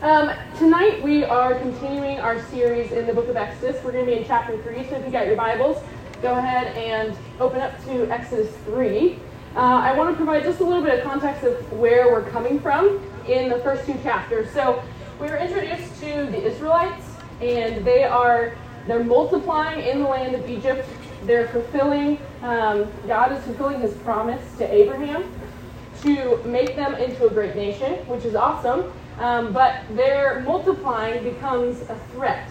Um, tonight we are continuing our series in the book of Exodus. We're going to be in chapter 3, so if you got your Bibles, go ahead and open up to Exodus 3. Uh, I want to provide just a little bit of context of where we're coming from in the first two chapters. So we were introduced to the Israelites, and they are they're multiplying in the land of Egypt. They're fulfilling. Um, God is fulfilling His promise to Abraham to make them into a great nation, which is awesome. Um, but their multiplying becomes a threat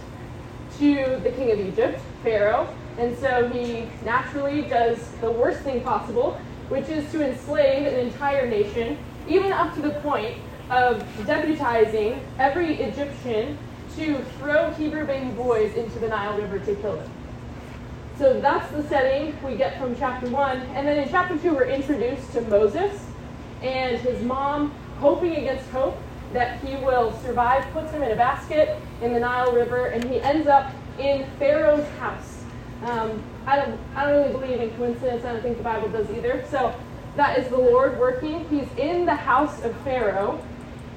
to the king of Egypt, Pharaoh, and so he naturally does the worst thing possible, which is to enslave an entire nation, even up to the point of deputizing every Egyptian to throw Hebrew baby boys into the Nile River to kill them. So that's the setting we get from chapter 1. And then in chapter 2, we're introduced to Moses and his mom, hoping against hope, that he will survive, puts him in a basket in the Nile River, and he ends up in Pharaoh's house. Um, I, don't, I don't really believe in coincidence. I don't think the Bible does either. So that is the Lord working. He's in the house of Pharaoh.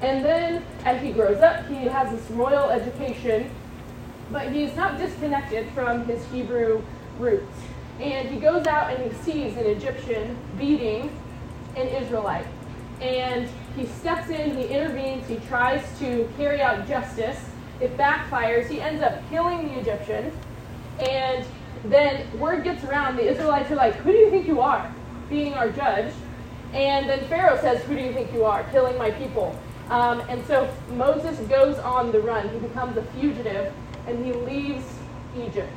And then as he grows up, he has this royal education, but he's not disconnected from his Hebrew roots. And he goes out and he sees an Egyptian beating an Israelite. And he steps in, he intervenes, he tries to carry out justice. It backfires. He ends up killing the Egyptian. And then word gets around, the Israelites are like, Who do you think you are? Being our judge. And then Pharaoh says, Who do you think you are? Killing my people. Um, and so Moses goes on the run. He becomes a fugitive and he leaves Egypt.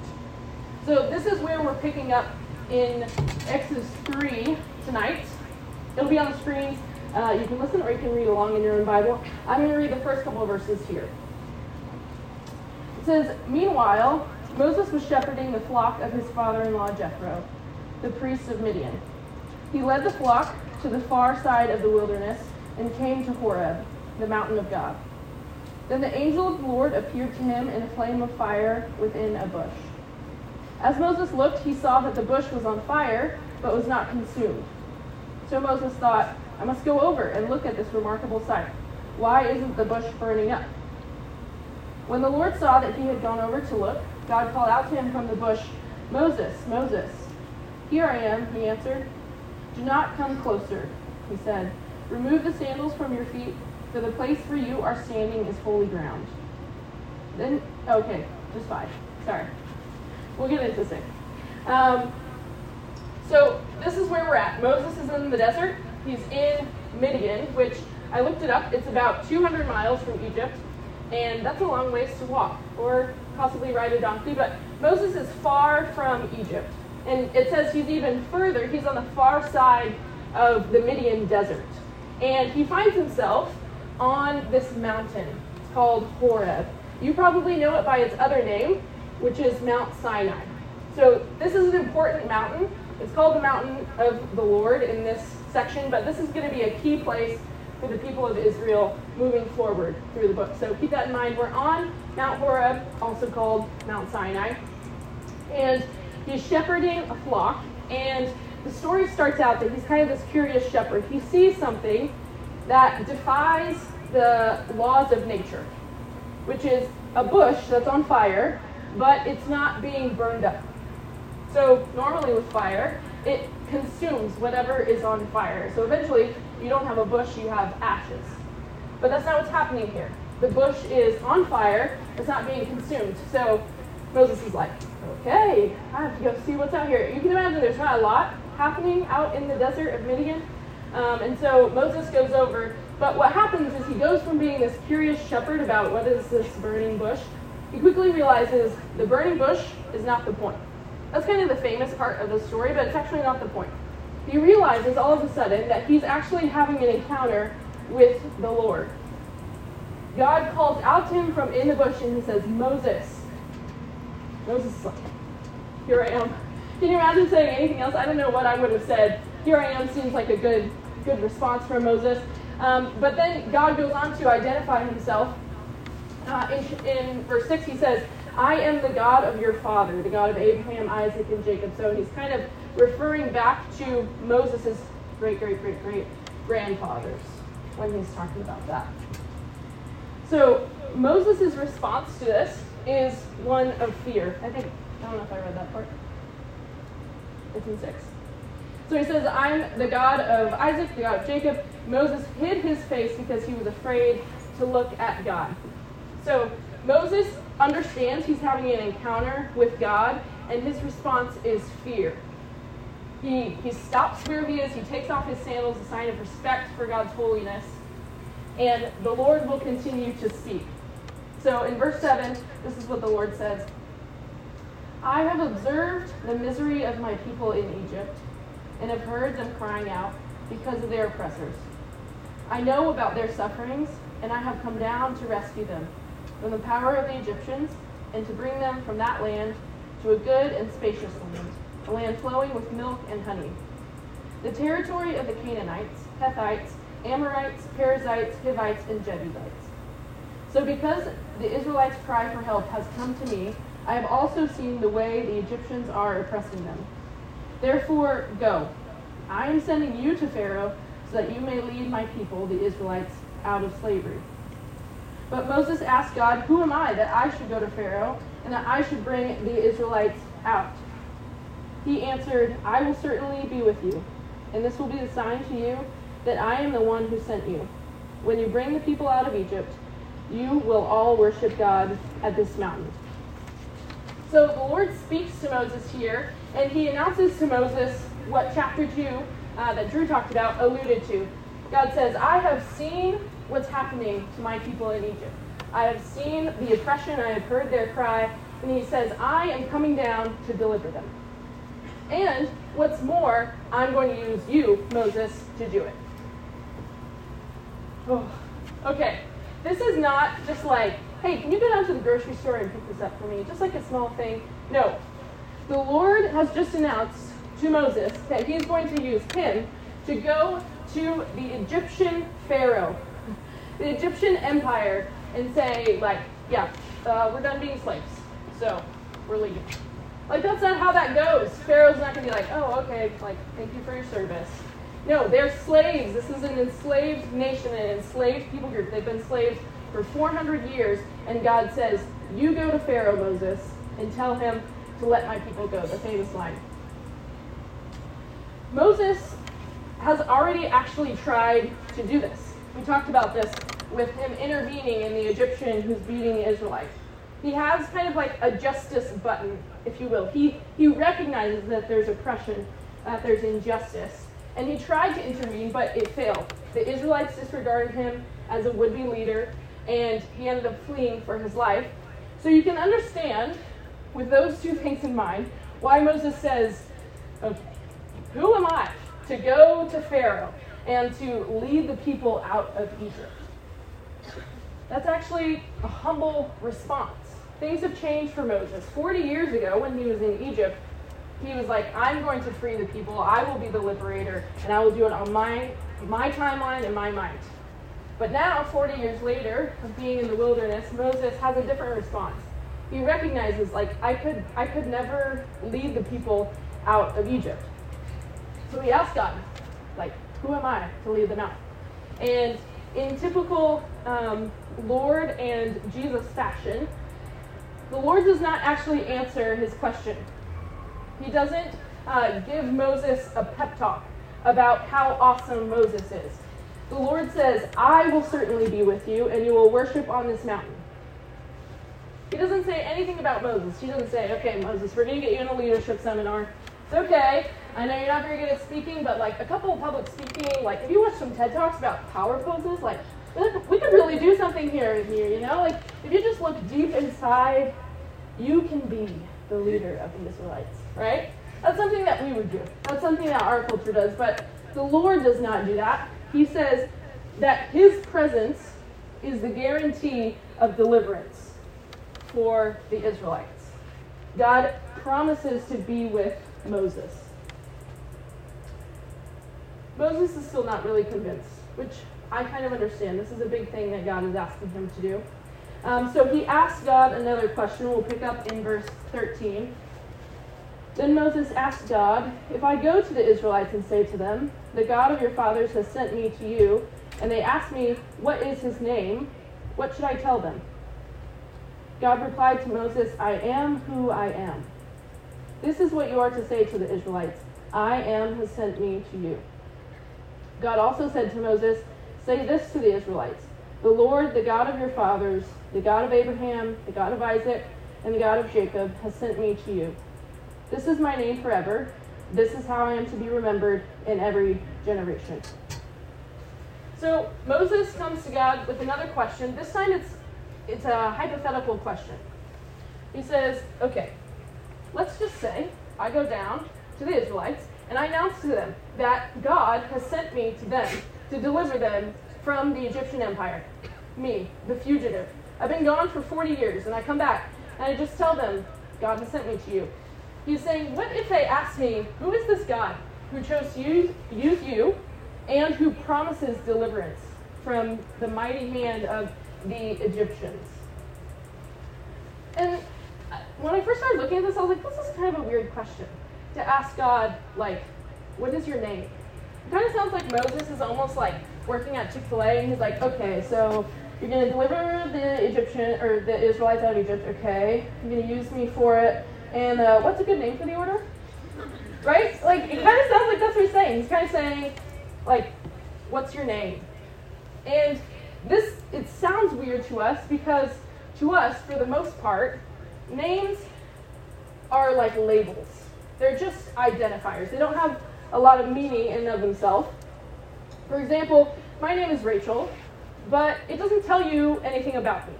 So this is where we're picking up in Exodus 3 tonight. It'll be on the screens. Uh, you can listen or you can read along in your own Bible. I'm going to read the first couple of verses here. It says, Meanwhile, Moses was shepherding the flock of his father in law Jethro, the priest of Midian. He led the flock to the far side of the wilderness and came to Horeb, the mountain of God. Then the angel of the Lord appeared to him in a flame of fire within a bush. As Moses looked, he saw that the bush was on fire, but was not consumed. So Moses thought, I must go over and look at this remarkable sight. Why isn't the bush burning up? When the Lord saw that he had gone over to look, God called out to him from the bush, Moses, Moses. Here I am, he answered. Do not come closer, he said. Remove the sandals from your feet, for the place where you are standing is holy ground. Then, okay, just five. Sorry. We'll get into six. Um, so this is where we're at. Moses is in the desert. He's in Midian, which I looked it up. It's about 200 miles from Egypt, and that's a long ways to walk, or possibly ride a donkey. But Moses is far from Egypt, and it says he's even further. He's on the far side of the Midian desert, and he finds himself on this mountain. It's called Horeb. You probably know it by its other name, which is Mount Sinai. So this is an important mountain. It's called the Mountain of the Lord in this section, but this is going to be a key place for the people of Israel moving forward through the book. So keep that in mind. We're on Mount Horeb, also called Mount Sinai, and he's shepherding a flock. And the story starts out that he's kind of this curious shepherd. He sees something that defies the laws of nature, which is a bush that's on fire, but it's not being burned up. So normally with fire, it consumes whatever is on fire. So eventually, you don't have a bush, you have ashes. But that's not what's happening here. The bush is on fire, it's not being consumed. So Moses is like, okay, I have to go see what's out here. You can imagine there's not a lot happening out in the desert of Midian. Um, and so Moses goes over, but what happens is he goes from being this curious shepherd about what is this burning bush, he quickly realizes the burning bush is not the point. That's kind of the famous part of the story, but it's actually not the point. He realizes all of a sudden that he's actually having an encounter with the Lord. God calls out to him from in the bush and he says, Moses. Moses is like, here I am. Can you imagine saying anything else? I don't know what I would have said. Here I am seems like a good, good response from Moses. Um, but then God goes on to identify himself. Uh, in, in verse 6, he says, I am the God of your father, the God of Abraham, Isaac, and Jacob. So he's kind of referring back to Moses' great, great, great, great grandfathers when he's talking about that. So Moses' response to this is one of fear. I think, I don't know if I read that part. It's in 6. So he says, I'm the God of Isaac, the God of Jacob. Moses hid his face because he was afraid to look at God. So Moses understands he's having an encounter with God, and his response is fear. He, he stops where he is, he takes off his sandals, a sign of respect for God's holiness, and the Lord will continue to speak. So in verse 7, this is what the Lord says I have observed the misery of my people in Egypt, and have heard them crying out because of their oppressors. I know about their sufferings, and I have come down to rescue them from the power of the Egyptians, and to bring them from that land to a good and spacious land, a land flowing with milk and honey. The territory of the Canaanites, Hethites, Amorites, Perizzites, Hivites, and Jebusites. So because the Israelites' cry for help has come to me, I have also seen the way the Egyptians are oppressing them. Therefore, go. I am sending you to Pharaoh so that you may lead my people, the Israelites, out of slavery. But Moses asked God, Who am I that I should go to Pharaoh and that I should bring the Israelites out? He answered, I will certainly be with you, and this will be the sign to you that I am the one who sent you. When you bring the people out of Egypt, you will all worship God at this mountain. So the Lord speaks to Moses here, and he announces to Moses what chapter 2 uh, that Drew talked about alluded to. God says, I have seen what's happening to my people in Egypt. I have seen the oppression, I have heard their cry, and he says, I am coming down to deliver them. And what's more, I'm going to use you, Moses, to do it. Oh, okay. This is not just like, hey, can you go down to the grocery store and pick this up for me? Just like a small thing. No. The Lord has just announced to Moses that he's going to use him to go to the Egyptian Pharaoh, the Egyptian Empire, and say, like, yeah, uh, we're done being slaves. So, we're leaving. Like, that's not how that goes. Pharaoh's not going to be like, oh, okay, like, thank you for your service. No, they're slaves. This is an enslaved nation, an enslaved people group. They've been slaves for 400 years, and God says, You go to Pharaoh, Moses, and tell him to let my people go. The famous line. Moses has already actually tried to do this. We talked about this with him intervening in the Egyptian who's beating the Israelites. He has kind of like a justice button, if you will. He, he recognizes that there's oppression, that there's injustice, and he tried to intervene, but it failed. The Israelites disregarded him as a would be leader, and he ended up fleeing for his life. So you can understand, with those two things in mind, why Moses says, Who am I to go to Pharaoh and to lead the people out of Egypt? That's actually a humble response. Things have changed for Moses. 40 years ago, when he was in Egypt, he was like, I'm going to free the people. I will be the liberator, and I will do it on my, my timeline and my mind. But now, 40 years later of being in the wilderness, Moses has a different response. He recognizes, like, I could, I could never lead the people out of Egypt. So he asks God, like, who am I to lead them out? And in typical um, Lord and Jesus fashion, the Lord does not actually answer his question. He doesn't uh, give Moses a pep talk about how awesome Moses is. The Lord says, I will certainly be with you, and you will worship on this mountain. He doesn't say anything about Moses. He doesn't say, okay, Moses, we're going to get you in a leadership seminar. It's okay. I know you're not very good at speaking, but like a couple of public speaking, like if you watch some TED Talks about power poses, like we could really do something here here, you know? Like if you just look deep inside, you can be the leader of the Israelites right? That's something that we would do. That's something that our culture does. But the Lord does not do that. He says that His presence is the guarantee of deliverance for the Israelites. God promises to be with Moses. Moses is still not really convinced, which I kind of understand. This is a big thing that God is asking him to do. Um, so he asks God another question. We'll pick up in verse 13. Then Moses asked God, If I go to the Israelites and say to them, The God of your fathers has sent me to you, and they ask me, What is his name? What should I tell them? God replied to Moses, I am who I am. This is what you are to say to the Israelites I am has sent me to you. God also said to Moses, Say this to the Israelites The Lord, the God of your fathers, the God of Abraham, the God of Isaac, and the God of Jacob, has sent me to you. This is my name forever. This is how I am to be remembered in every generation. So Moses comes to God with another question. This time it's it's a hypothetical question. He says, "Okay, let's just say I go down to the Israelites and I announce to them that God has sent me to them to deliver them from the Egyptian empire. Me, the fugitive. I've been gone for 40 years and I come back and I just tell them, God has sent me to you. He's saying, what if they ask me, who is this God who chose to use, use you and who promises deliverance from the mighty hand of the Egyptians? And when I first started looking at this, I was like, this is kind of a weird question to ask God, like, what is your name? It kind of sounds like Moses is almost like working at Chick fil A and he's like, okay, so you're going to deliver the Egyptian or the Israelites out of Egypt, okay? You're going to use me for it. And uh, what's a good name for the order? Right? Like, it kind of sounds like that's what he's saying. He's kind of saying, like, what's your name? And this, it sounds weird to us because to us, for the most part, names are like labels. They're just identifiers. They don't have a lot of meaning in and of themselves. For example, my name is Rachel, but it doesn't tell you anything about me.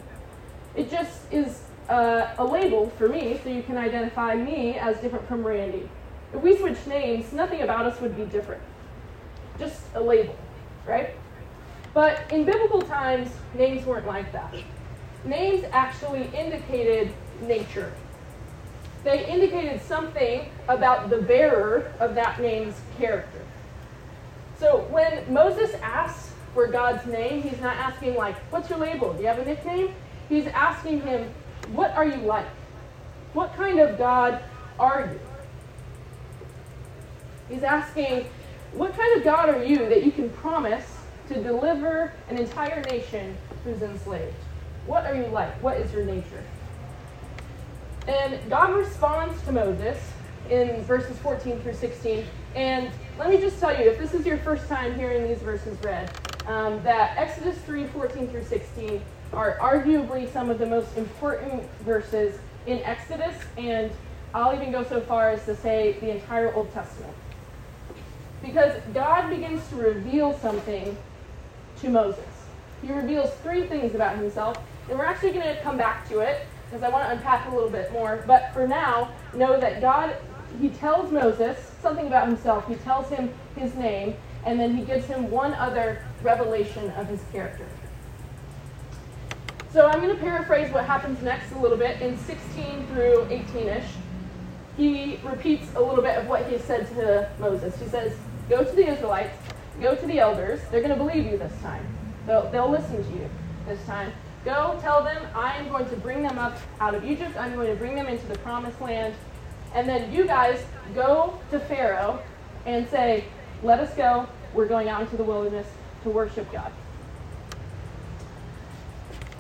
It just is uh, a label for me so you can identify me as different from Randy. If we switch names, nothing about us would be different. Just a label, right? But in biblical times, names weren't like that. Names actually indicated nature. They indicated something about the bearer of that name's character. So when Moses asks for God's name, he's not asking, like, what's your label? Do you have a nickname? He's asking him, what are you like? What kind of God are you? He's asking, what kind of God are you that you can promise to deliver an entire nation who's enslaved? What are you like? What is your nature? And God responds to Moses in verses 14 through 16. And let me just tell you, if this is your first time hearing these verses read, um, that Exodus 3 14 through 16 are arguably some of the most important verses in Exodus, and I'll even go so far as to say the entire Old Testament. Because God begins to reveal something to Moses. He reveals three things about himself, and we're actually going to come back to it because I want to unpack a little bit more. But for now, know that God, He tells Moses something about himself. He tells him his name, and then He gives him one other revelation of his character. So I'm going to paraphrase what happens next a little bit. In 16 through 18 ish, he repeats a little bit of what he said to Moses. He says, Go to the Israelites, go to the elders. They're going to believe you this time, they'll, they'll listen to you this time. Go tell them, I am going to bring them up out of Egypt, I'm going to bring them into the promised land. And then you guys go to Pharaoh and say, Let us go. We're going out into the wilderness to worship God.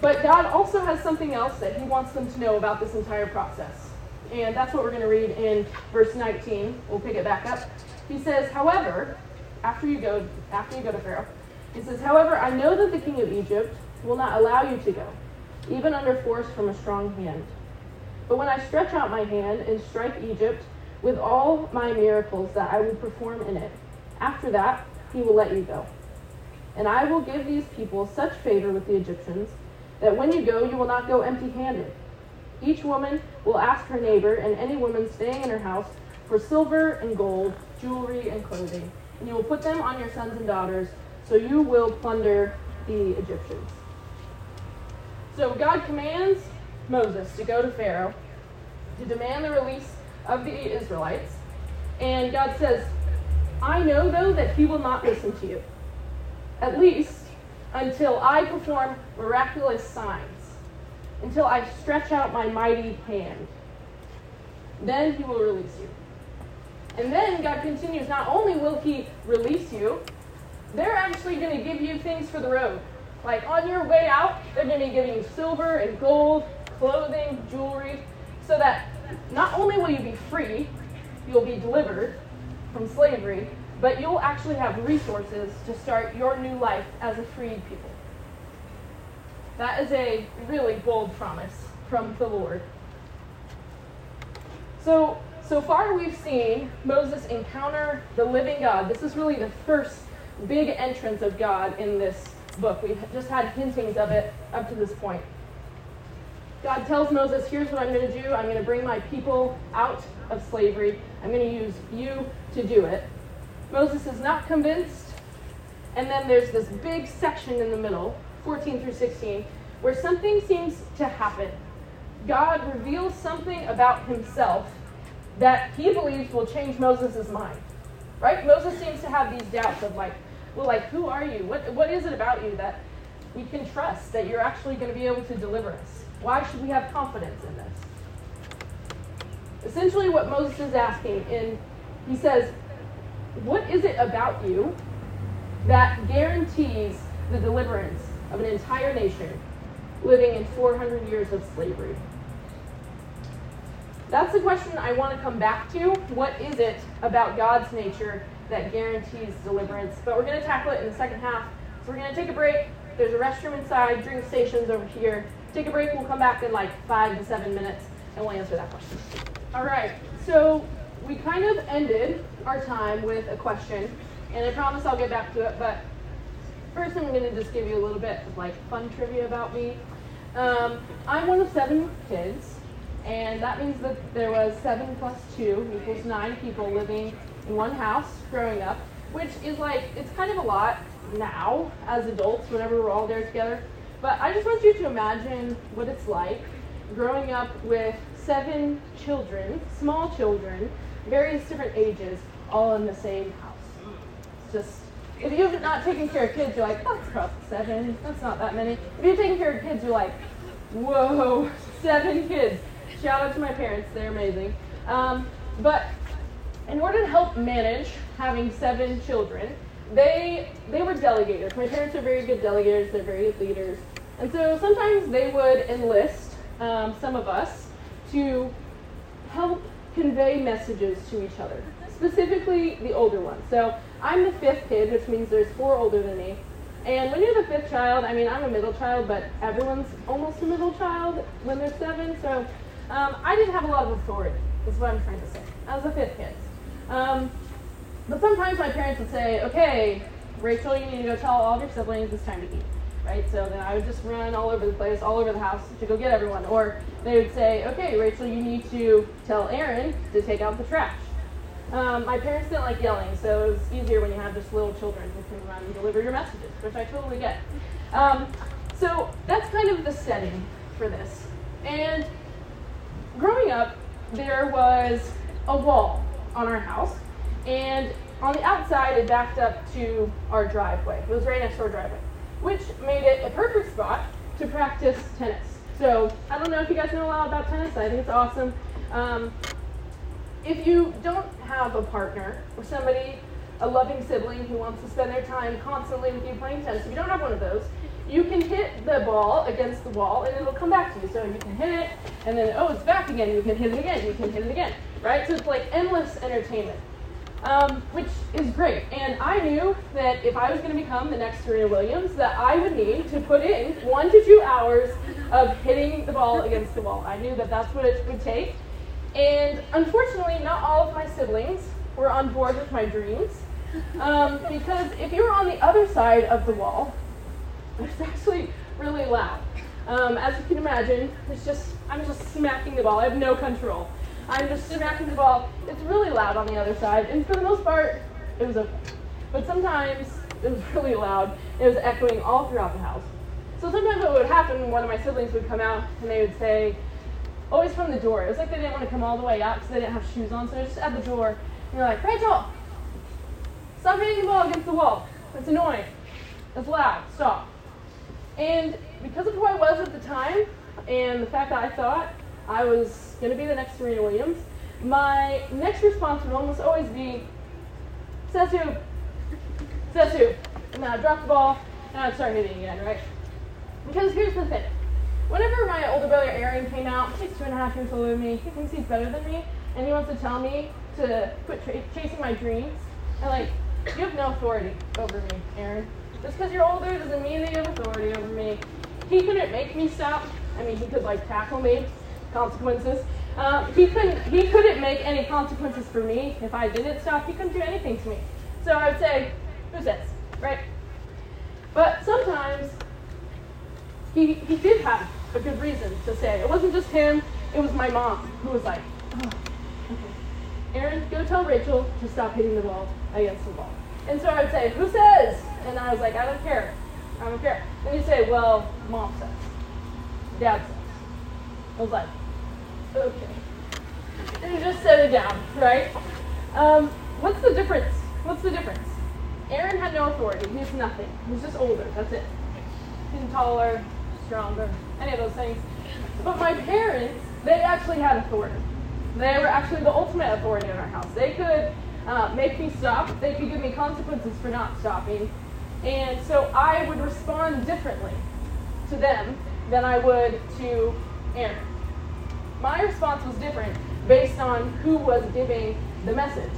But God also has something else that He wants them to know about this entire process. And that's what we're going to read in verse 19. We'll pick it back up. He says, However, after you go, after you go to Pharaoh, he says, However, I know that the king of Egypt will not allow you to go, even under force from a strong hand. But when I stretch out my hand and strike Egypt with all my miracles that I will perform in it, after that he will let you go. And I will give these people such favor with the Egyptians that when you go, you will not go empty handed. Each woman will ask her neighbor and any woman staying in her house for silver and gold, jewelry and clothing, and you will put them on your sons and daughters, so you will plunder the Egyptians. So God commands Moses to go to Pharaoh to demand the release of the Israelites, and God says, I know though that he will not listen to you, at least until I perform miraculous signs, until I stretch out my mighty hand. Then he will release you. And then God continues, not only will he release you, they're actually going to give you things for the road. Like on your way out, going to be giving you silver and gold, clothing, jewelry, so that not only will you be free, you'll be delivered from slavery, but you'll actually have resources to start your new life as a freed people. That is a really bold promise from the Lord. So, so far we've seen Moses encounter the living God. This is really the first big entrance of God in this book. We've just had hintings of it up to this point. God tells Moses, here's what I'm going to do. I'm going to bring my people out of slavery. I'm going to use you to do it. Moses is not convinced. And then there's this big section in the middle, 14 through 16, where something seems to happen. God reveals something about himself that he believes will change Moses' mind. Right? Moses seems to have these doubts of like, well, like, who are you? What, what is it about you that we can trust that you're actually going to be able to deliver us? Why should we have confidence in this? Essentially, what Moses is asking, and he says, What is it about you that guarantees the deliverance of an entire nation living in 400 years of slavery? That's the question I want to come back to. What is it about God's nature that guarantees deliverance? But we're going to tackle it in the second half. So we're going to take a break. There's a restroom inside, drink stations over here. Take a break. We'll come back in like five to seven minutes and we'll answer that question. All right. So we kind of ended our time with a question, and I promise I'll get back to it. But first, I'm going to just give you a little bit of like fun trivia about me. Um, I'm one of seven kids, and that means that there was seven plus two equals nine people living in one house growing up, which is like it's kind of a lot now as adults whenever we're all there together. But I just want you to imagine what it's like growing up with seven children, small children, various different ages, all in the same house. It's just, if you've not taken care of kids, you're like, that's probably seven, that's not that many. If you've taken care of kids, you're like, whoa, seven kids. Shout out to my parents, they're amazing. Um, but in order to help manage having seven children, they they were delegators. My parents are very good delegators. They're very good leaders, and so sometimes they would enlist um, some of us to help convey messages to each other, specifically the older ones. So I'm the fifth kid, which means there's four older than me. And when you're the fifth child, I mean, I'm a middle child, but everyone's almost a middle child when they're seven. So um, I didn't have a lot of authority, is what I'm trying to say. I was the fifth kid. Um, but sometimes my parents would say, okay, Rachel, you need to go tell all of your siblings it's time to eat. Right? So then I would just run all over the place, all over the house to go get everyone. Or they would say, okay, Rachel, you need to tell Aaron to take out the trash. Um, my parents didn't like yelling, so it was easier when you have just little children who can run and deliver your messages, which I totally get. Um, so that's kind of the setting for this. And growing up, there was a wall on our house and on the outside, it backed up to our driveway. It was right next to our driveway, which made it a perfect spot to practice tennis. So I don't know if you guys know a lot about tennis. I think it's awesome. Um, if you don't have a partner or somebody, a loving sibling who wants to spend their time constantly with you playing tennis, if you don't have one of those, you can hit the ball against the wall and it'll come back to you. So you can hit it and then, oh, it's back again. You can hit it again. You can hit it again, right? So it's like endless entertainment um, which is great. And I knew that if I was going to become the next Serena Williams, that I would need to put in one to two hours of hitting the ball against the wall. I knew that that's what it would take. And unfortunately, not all of my siblings were on board with my dreams. Um, because if you were on the other side of the wall, it's actually really loud. Um, as you can imagine, it's just I'm just smacking the ball. I have no control. I'm just smacking the ball. It's really loud on the other side, and for the most part, it was okay. But sometimes it was really loud. It was echoing all throughout the house. So sometimes what would happen, one of my siblings would come out and they would say, always from the door. It was like they didn't want to come all the way up because they didn't have shoes on, so they're just at the door. And they're like, Rachel, stop hitting the ball against the wall. It's annoying. It's loud. Stop. And because of who I was at the time and the fact that I thought I was going to be the next Serena Williams, my next response would almost always be, says who? Says who? And then I'd drop the ball, and I'd start hitting again, right? Because here's the thing. Whenever my older brother Aaron came out, he's two and a half years older than me, he thinks he's better than me, and he wants to tell me to quit tra- chasing my dreams. And like, you have no authority over me, Aaron. Just because you're older doesn't mean that you have authority over me. He couldn't make me stop. I mean, he could like tackle me, consequences. Um, he couldn't. He couldn't make any consequences for me if I didn't stop. He couldn't do anything to me. So I would say, who says, right? But sometimes he he did have a good reason to say. It wasn't just him. It was my mom who was like, oh, okay. Aaron, go tell Rachel to stop hitting the ball against the wall. And so I would say, who says? And I was like, I don't care. I don't care. And he'd say, well, mom says. Dad says. I was like, okay. And he just set it down, right? Um, what's the difference? What's the difference? Aaron had no authority. He's nothing. He's just older. That's it. He's taller, stronger, any of those things. But my parents, they actually had authority. They were actually the ultimate authority in our house. They could uh, make me stop. They could give me consequences for not stopping. And so I would respond differently to them than I would to Aaron. My response was different based on who was giving the message.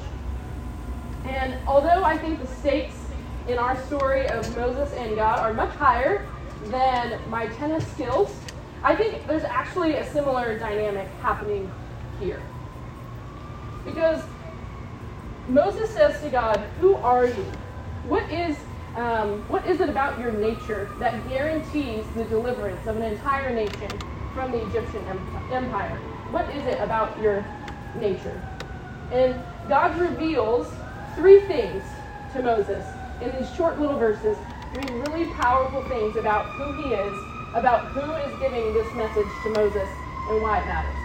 And although I think the stakes in our story of Moses and God are much higher than my tennis skills, I think there's actually a similar dynamic happening here. Because Moses says to God, Who are you? What is, um, what is it about your nature that guarantees the deliverance of an entire nation from the Egyptian empire? What is it about your nature? And God reveals three things to Moses in these short little verses, three really powerful things about who he is, about who is giving this message to Moses, and why it matters.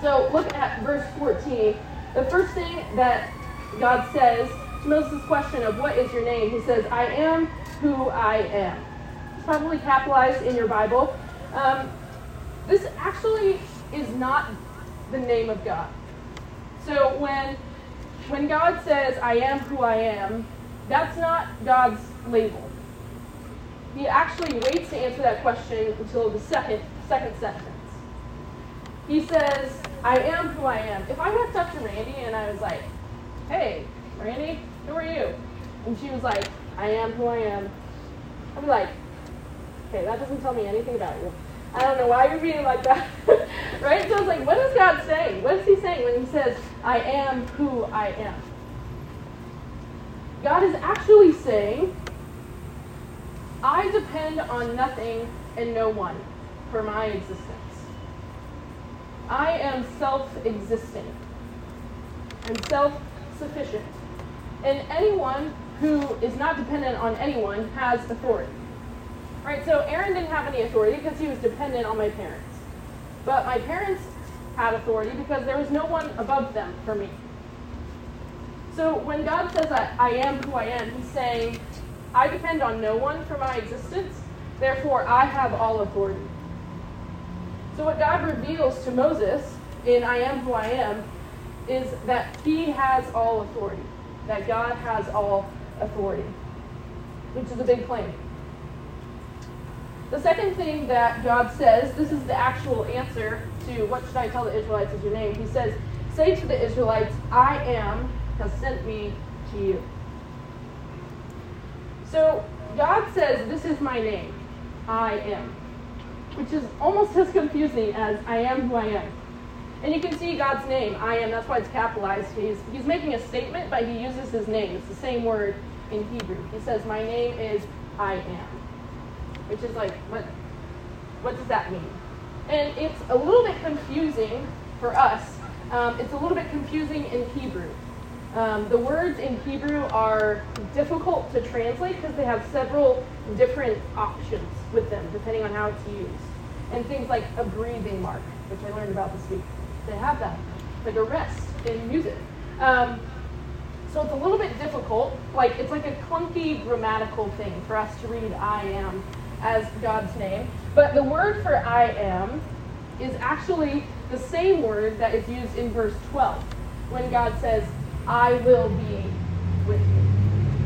So look at verse 14. The first thing that God says Moses' question of what is your name, he says, I am who I am. It's probably capitalized in your Bible. Um, this actually is not the name of God. So when when God says, I am who I am, that's not God's label. He actually waits to answer that question until the second second sentence. He says, I am who I am. If I walked up to Randy and I was like, Hey, Randy, who are you? And she was like, I am who I am. I'd be like, Okay, that doesn't tell me anything about you. I don't know why you're being like that. right? So I was like, what is God saying? What is he saying when he says, I am who I am? God is actually saying, I depend on nothing and no one for my existence. I am self existing and self sufficient. And anyone who is not dependent on anyone has authority. Right, so Aaron didn't have any authority because he was dependent on my parents. But my parents had authority because there was no one above them for me. So when God says I, I am who I am, he's saying, I depend on no one for my existence, therefore I have all authority. So what God reveals to Moses in I am who I am is that he has all authority, that God has all authority, which is a big claim. The second thing that God says, this is the actual answer to what should I tell the Israelites is your name. He says, Say to the Israelites, I am has sent me to you. So God says, This is my name, I am, which is almost as confusing as I am who I am. And you can see God's name, I am, that's why it's capitalized. He's, he's making a statement, but he uses his name. It's the same word in Hebrew. He says, My name is I am which is like, what, what does that mean? And it's a little bit confusing for us. Um, it's a little bit confusing in Hebrew. Um, the words in Hebrew are difficult to translate because they have several different options with them, depending on how it's used. And things like a breathing mark, which I learned about this week. They have that, like a rest in music. Um, so it's a little bit difficult, like it's like a clunky grammatical thing for us to read I am as God's name. But the word for I am is actually the same word that is used in verse 12 when God says, I will be with you.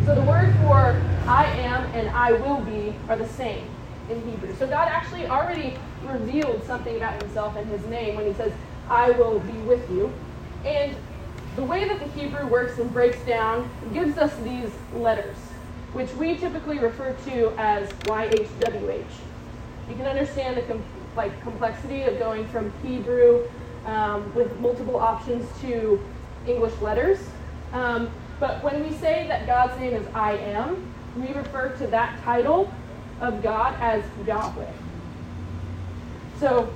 So the word for I am and I will be are the same. in Hebrew. So God actually already revealed something about himself and his name when he says, I will be with you. And the way that the Hebrew works and breaks down gives us these letters, which we typically refer to as YHWH. You can understand the com- like complexity of going from Hebrew um, with multiple options to English letters. Um, but when we say that God's name is I am, we refer to that title of God as Yahweh. So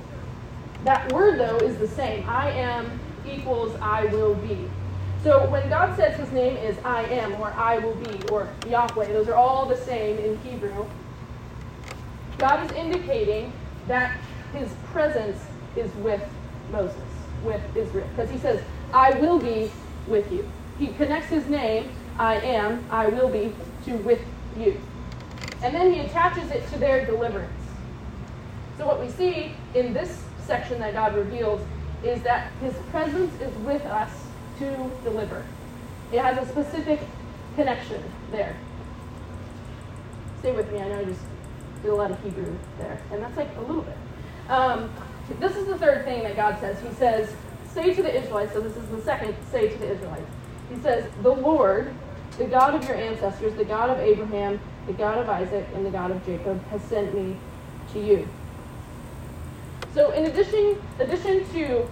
that word, though, is the same. I am equals I will be. So when God says his name is I am, or I will be, or Yahweh, those are all the same in Hebrew, God is indicating that his presence is with Moses, with Israel. Because he says, I will be with you. He connects his name, I am, I will be, to with you. And then he attaches it to their deliverance. So what we see in this section that God reveals is that his presence is with us to deliver. It has a specific connection there. Stay with me, I know I just did a lot of Hebrew there, and that's like a little bit. Um, this is the third thing that God says. He says, Say to the Israelites, so this is the second say to the Israelites. He says, The Lord, the God of your ancestors, the God of Abraham, the God of Isaac, and the God of Jacob, has sent me to you. So, in addition, addition to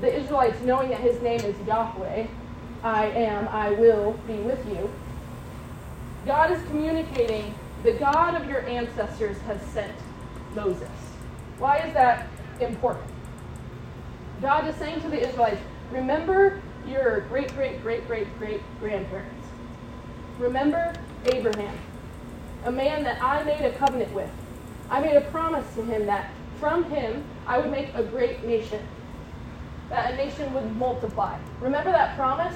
the Israelites knowing that his name is Yahweh, I am, I will be with you, God is communicating the God of your ancestors has sent Moses. Why is that important? God is saying to the Israelites, remember your great, great, great, great, great grandparents. Remember Abraham, a man that I made a covenant with. I made a promise to him that from him I would make a great nation, that a nation would multiply. Remember that promise?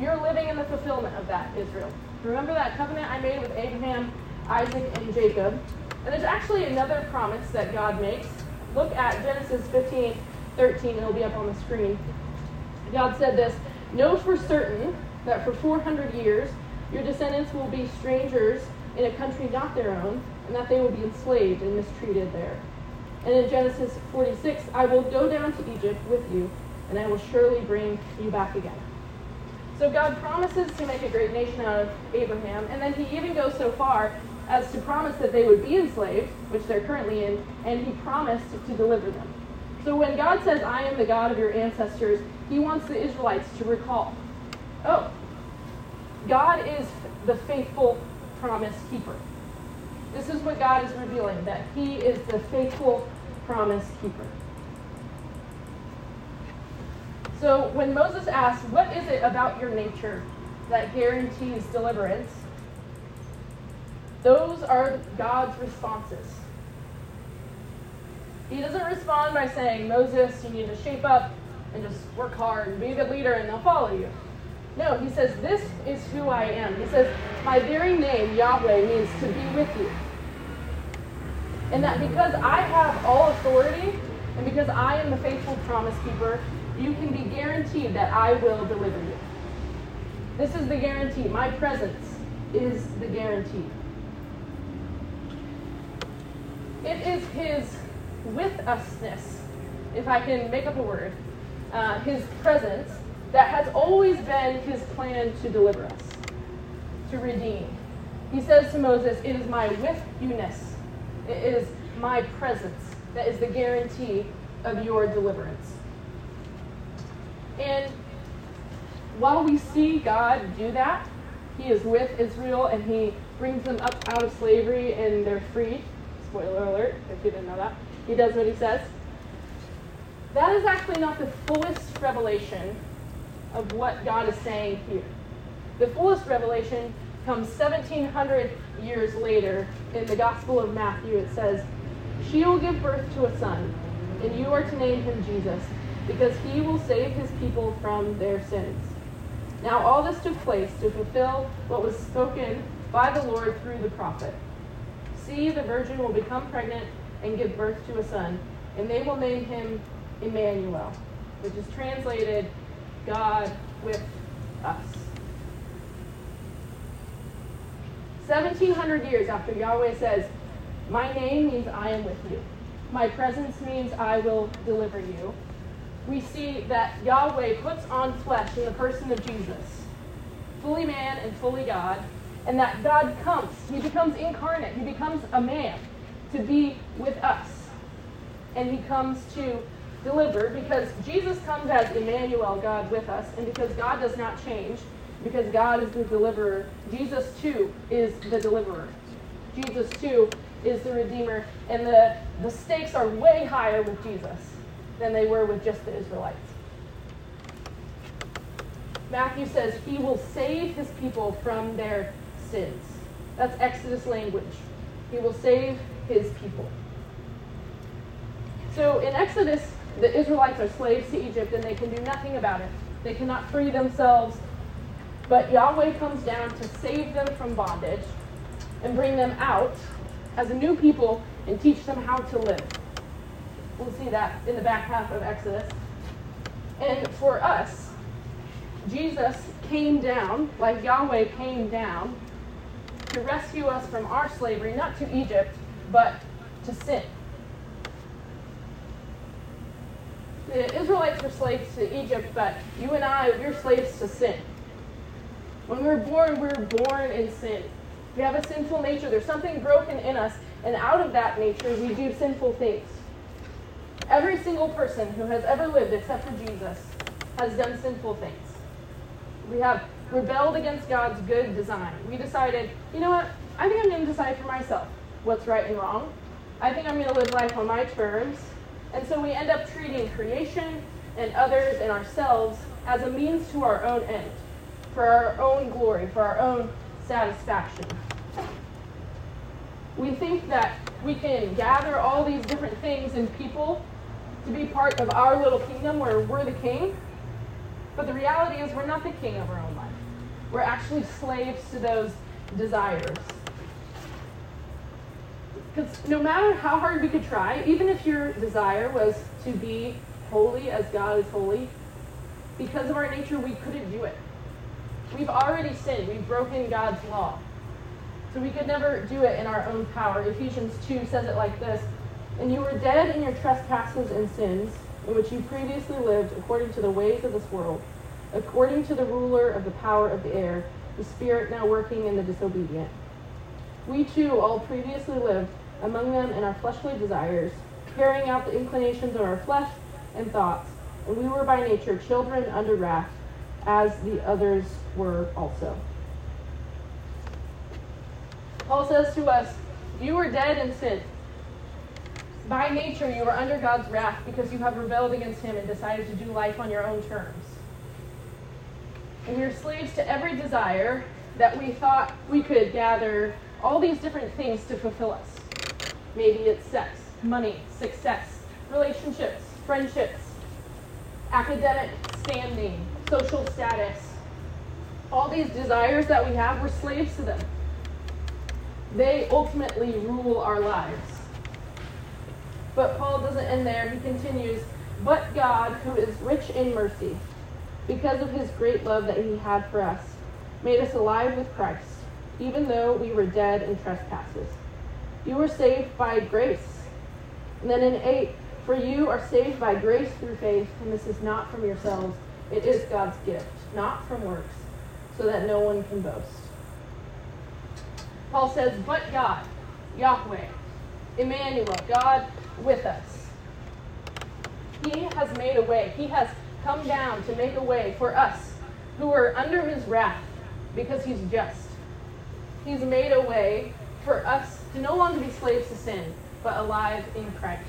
You're living in the fulfillment of that, Israel. Remember that covenant I made with Abraham, Isaac, and Jacob? And there's actually another promise that God makes. Look at Genesis 15, 13, it'll be up on the screen. God said this Know for certain that for 400 years your descendants will be strangers in a country not their own, and that they will be enslaved and mistreated there. And in Genesis 46, I will go down to Egypt with you, and I will surely bring you back again. So God promises to make a great nation out of Abraham, and then he even goes so far as to promise that they would be enslaved, which they're currently in, and he promised to deliver them. So when God says, I am the God of your ancestors, he wants the Israelites to recall, oh, God is the faithful promise keeper. This is what God is revealing, that he is the faithful promise keeper. So when Moses asks, What is it about your nature that guarantees deliverance? Those are God's responses. He doesn't respond by saying, Moses, you need to shape up and just work hard and be the leader and they'll follow you. No, he says, This is who I am. He says, My very name, Yahweh, means to be with you. And that because I have all authority and because I am the faithful promise keeper, you can be guaranteed that I will deliver you. This is the guarantee. My presence is the guarantee. It is his with usness, if I can make up a word, uh, his presence that has always been his plan to deliver us, to redeem. He says to Moses, It is my with you-ness, it is my presence that is the guarantee of your deliverance. And while we see God do that, he is with Israel and he brings them up out of slavery and they're free. Spoiler alert, if you didn't know that. He does what he says. That is actually not the fullest revelation of what God is saying here. The fullest revelation comes 1700 years later in the Gospel of Matthew. It says, She will give birth to a son, and you are to name him Jesus, because he will save his people from their sins. Now, all this took place to fulfill what was spoken by the Lord through the prophet. See, the virgin will become pregnant and give birth to a son, and they will name him Emmanuel, which is translated God with us. 1700 years after Yahweh says, My name means I am with you. My presence means I will deliver you. We see that Yahweh puts on flesh in the person of Jesus, fully man and fully God, and that God comes. He becomes incarnate. He becomes a man to be with us. And he comes to deliver because Jesus comes as Emmanuel, God with us, and because God does not change, because God is the deliverer, Jesus too is the deliverer. Jesus too is the redeemer, and the, the stakes are way higher with Jesus than they were with just the Israelites. Matthew says he will save his people from their sins. That's Exodus language. He will save his people. So in Exodus, the Israelites are slaves to Egypt and they can do nothing about it. They cannot free themselves. But Yahweh comes down to save them from bondage and bring them out as a new people and teach them how to live. We'll see that in the back half of Exodus. And for us, Jesus came down, like Yahweh came down, to rescue us from our slavery, not to Egypt, but to sin. The Israelites were slaves to Egypt, but you and I, we're slaves to sin. When we're born, we're born in sin. We have a sinful nature. There's something broken in us, and out of that nature, we do sinful things. Every single person who has ever lived, except for Jesus, has done sinful things. We have rebelled against God's good design. We decided, you know what? I think I'm going to decide for myself what's right and wrong. I think I'm going to live life on my terms. And so we end up treating creation and others and ourselves as a means to our own end, for our own glory, for our own satisfaction. We think that we can gather all these different things and people to be part of our little kingdom where we're the king. But the reality is, we're not the king of our own life. We're actually slaves to those desires. Because no matter how hard we could try, even if your desire was to be holy as God is holy, because of our nature, we couldn't do it. We've already sinned. We've broken God's law. So we could never do it in our own power. Ephesians 2 says it like this And you were dead in your trespasses and sins, in which you previously lived according to the ways of this world, according to the ruler of the power of the air, the spirit now working in the disobedient. We too all previously lived among them in our fleshly desires, carrying out the inclinations of our flesh and thoughts, and we were by nature children under wrath, as the others were also. Paul says to us, You were dead in sin. By nature, you are under God's wrath because you have rebelled against Him and decided to do life on your own terms. And we are slaves to every desire that we thought we could gather all these different things to fulfill us. Maybe it's sex, money, success, relationships, friendships, academic standing, social status. All these desires that we have, we're slaves to them. They ultimately rule our lives. But Paul doesn't end there. He continues, But God, who is rich in mercy, because of his great love that he had for us, made us alive with Christ, even though we were dead in trespasses. You were saved by grace. And then in 8, for you are saved by grace through faith, and this is not from yourselves. It is God's gift, not from works, so that no one can boast. Paul says, but God, Yahweh, Emmanuel, God with us. He has made a way. He has come down to make a way for us who are under his wrath because he's just. He's made a way for us to no longer be slaves to sin, but alive in Christ.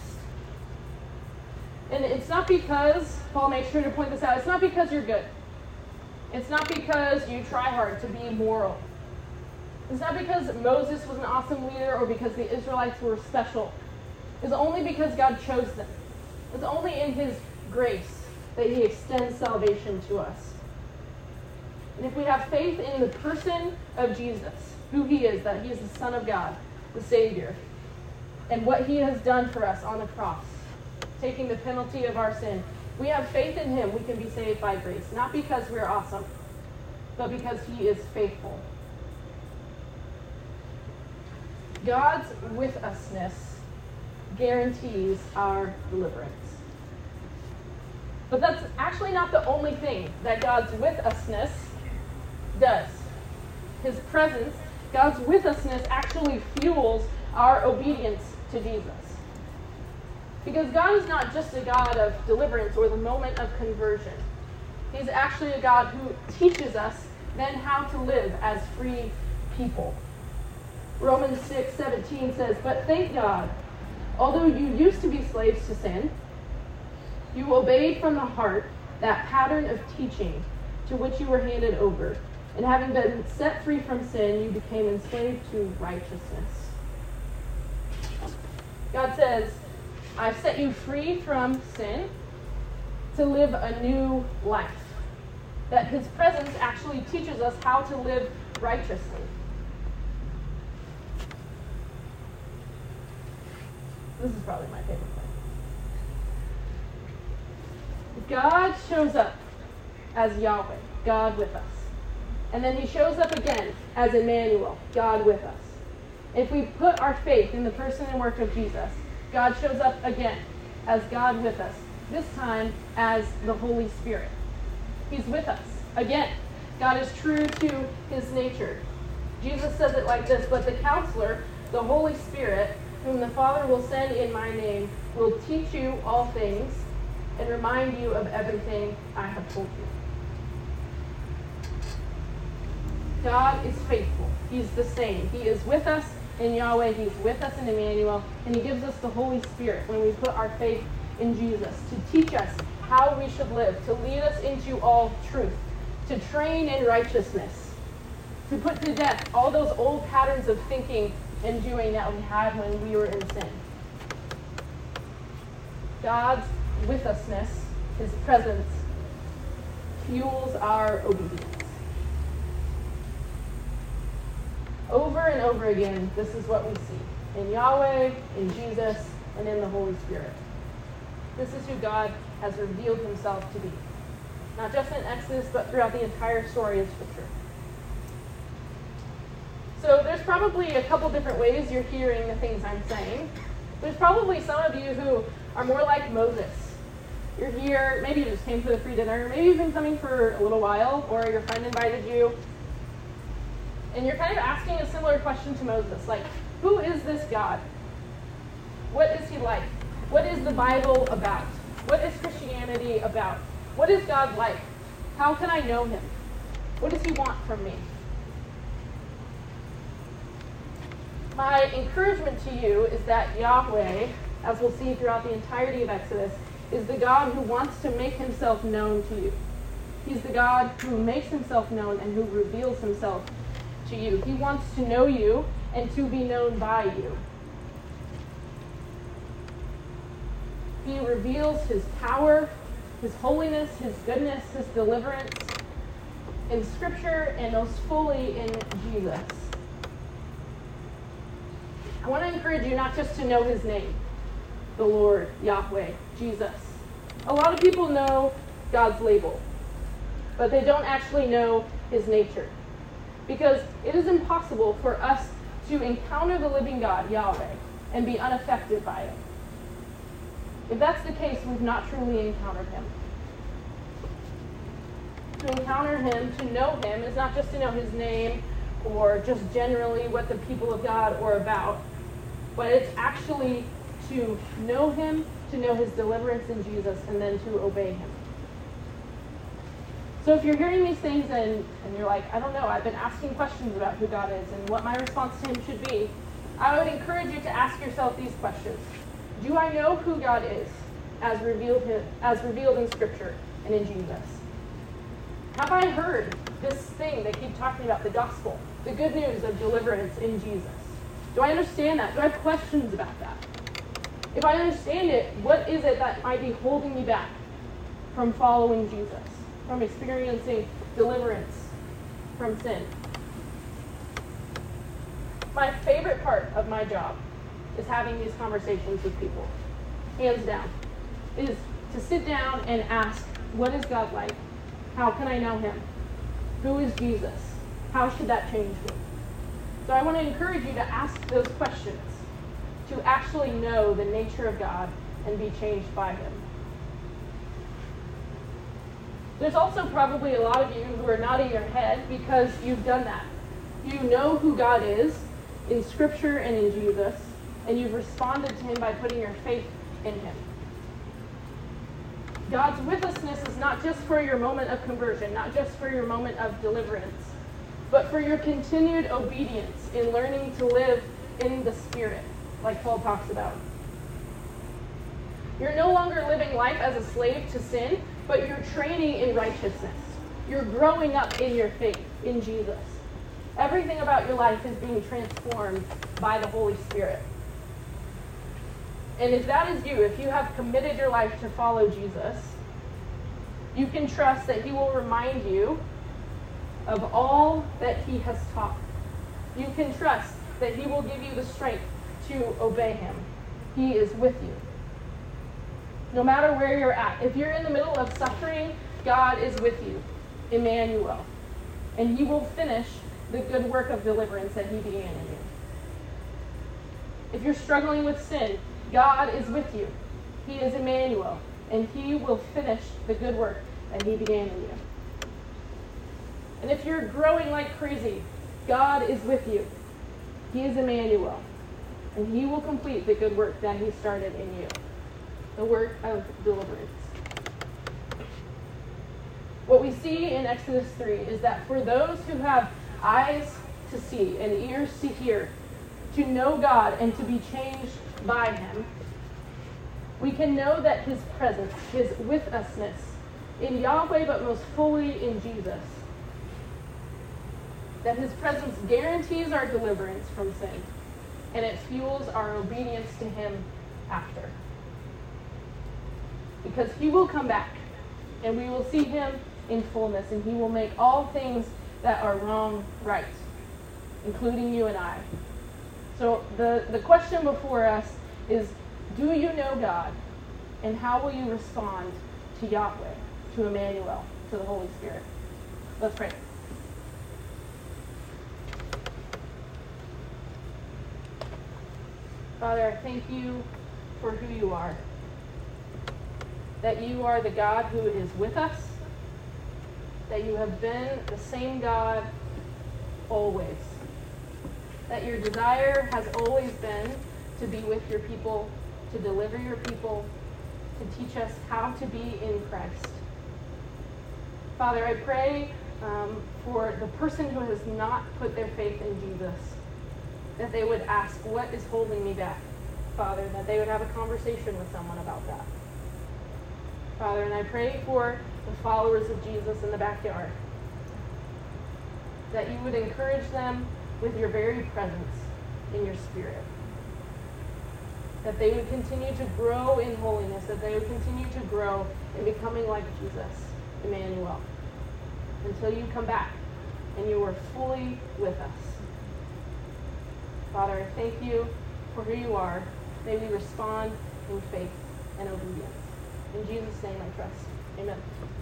And it's not because, Paul makes sure to point this out, it's not because you're good. It's not because you try hard to be moral. It's not because Moses was an awesome leader or because the Israelites were special. It's only because God chose them. It's only in his grace that he extends salvation to us. And if we have faith in the person of Jesus, who he is, that he is the Son of God, the Savior, and what he has done for us on the cross, taking the penalty of our sin, we have faith in him, we can be saved by grace. Not because we're awesome, but because he is faithful. God's with usness guarantees our deliverance. But that's actually not the only thing that God's with usness does. His presence, God's with usness, actually fuels our obedience to Jesus. Because God is not just a God of deliverance or the moment of conversion. He's actually a God who teaches us then how to live as free people. Romans 6 17 says, But thank God, although you used to be slaves to sin, you obeyed from the heart that pattern of teaching to which you were handed over. And having been set free from sin, you became enslaved to righteousness. God says, I've set you free from sin to live a new life. That his presence actually teaches us how to live righteously. This is probably my favorite thing. God shows up as Yahweh, God with us. And then he shows up again as Emmanuel, God with us. If we put our faith in the person and work of Jesus, God shows up again as God with us, this time as the Holy Spirit. He's with us again. God is true to his nature. Jesus says it like this But the counselor, the Holy Spirit, whom the Father will send in my name, will teach you all things and remind you of everything I have told you. God is faithful. He's the same. He is with us in Yahweh, He's with us in Emmanuel, and He gives us the Holy Spirit when we put our faith in Jesus to teach us how we should live, to lead us into all truth, to train in righteousness, to put to death all those old patterns of thinking and doing that we had when we were in sin. God's with usness, His presence, fuels our obedience. Over and over again, this is what we see in Yahweh, in Jesus, and in the Holy Spirit. This is who God has revealed himself to be. Not just in Exodus, but throughout the entire story of Scripture. So there's probably a couple different ways you're hearing the things I'm saying. There's probably some of you who are more like Moses. You're here, maybe you just came for the free dinner, maybe you've been coming for a little while, or your friend invited you, and you're kind of asking a similar question to Moses like, who is this God? What is he like? What is the Bible about? What is Christianity about? What is God like? How can I know him? What does he want from me? My encouragement to you is that Yahweh, as we'll see throughout the entirety of Exodus, is the God who wants to make himself known to you. He's the God who makes himself known and who reveals himself to you. He wants to know you and to be known by you. He reveals his power, his holiness, his goodness, his deliverance in Scripture and most fully in Jesus. I want to encourage you not just to know his name, the Lord, Yahweh, Jesus. A lot of people know God's label, but they don't actually know his nature because it is impossible for us to encounter the living God, Yahweh, and be unaffected by it. If that's the case, we've not truly encountered him. To encounter him, to know him, is not just to know his name or just generally what the people of God are about, but it's actually to know him, to know his deliverance in Jesus, and then to obey him. So if you're hearing these things and, and you're like, I don't know, I've been asking questions about who God is and what my response to him should be, I would encourage you to ask yourself these questions. Do I know who God is as revealed, as revealed in Scripture and in Jesus? Have I heard this thing they keep talking about, the gospel, the good news of deliverance in Jesus? Do I understand that? Do I have questions about that? If I understand it, what is it that might be holding me back from following Jesus? From experiencing deliverance from sin. My favorite part of my job is having these conversations with people, hands down, is to sit down and ask, what is God like? How can I know him? Who is Jesus? How should that change me? So I want to encourage you to ask those questions, to actually know the nature of God and be changed by Him. There's also probably a lot of you who are nodding your head because you've done that. You know who God is in Scripture and in Jesus, and you've responded to Him by putting your faith in Him. God's with usness is not just for your moment of conversion, not just for your moment of deliverance, but for your continued obedience in learning to live in the Spirit, like Paul talks about. You're no longer living life as a slave to sin, but you're training in righteousness. You're growing up in your faith in Jesus. Everything about your life is being transformed by the Holy Spirit. And if that is you, if you have committed your life to follow Jesus, you can trust that He will remind you of all that He has taught. You can trust that He will give you the strength to obey Him. He is with you no matter where you're at. If you're in the middle of suffering, God is with you, Emmanuel. And he will finish the good work of deliverance that he began in you. If you're struggling with sin, God is with you. He is Emmanuel, and he will finish the good work that he began in you. And if you're growing like crazy, God is with you. He is Emmanuel, and he will complete the good work that he started in you the work of deliverance. What we see in Exodus 3 is that for those who have eyes to see and ears to hear, to know God and to be changed by Him, we can know that His presence, His with usness in Yahweh, but most fully in Jesus, that His presence guarantees our deliverance from sin and it fuels our obedience to Him after because he will come back and we will see him in fullness and he will make all things that are wrong right, including you and I. So the, the question before us is do you know God? And how will you respond to Yahweh, to Emmanuel, to the Holy Spirit? Let's pray. Father, I thank you for who you are that you are the God who is with us, that you have been the same God always, that your desire has always been to be with your people, to deliver your people, to teach us how to be in Christ. Father, I pray um, for the person who has not put their faith in Jesus, that they would ask, What is holding me back? Father, that they would have a conversation with someone about that. Father, and I pray for the followers of Jesus in the backyard that you would encourage them with your very presence in your spirit. That they would continue to grow in holiness, that they would continue to grow in becoming like Jesus, Emmanuel, until you come back and you are fully with us. Father, I thank you for who you are. May we respond in faith and obedience. In Jesus' name I trust. Amen.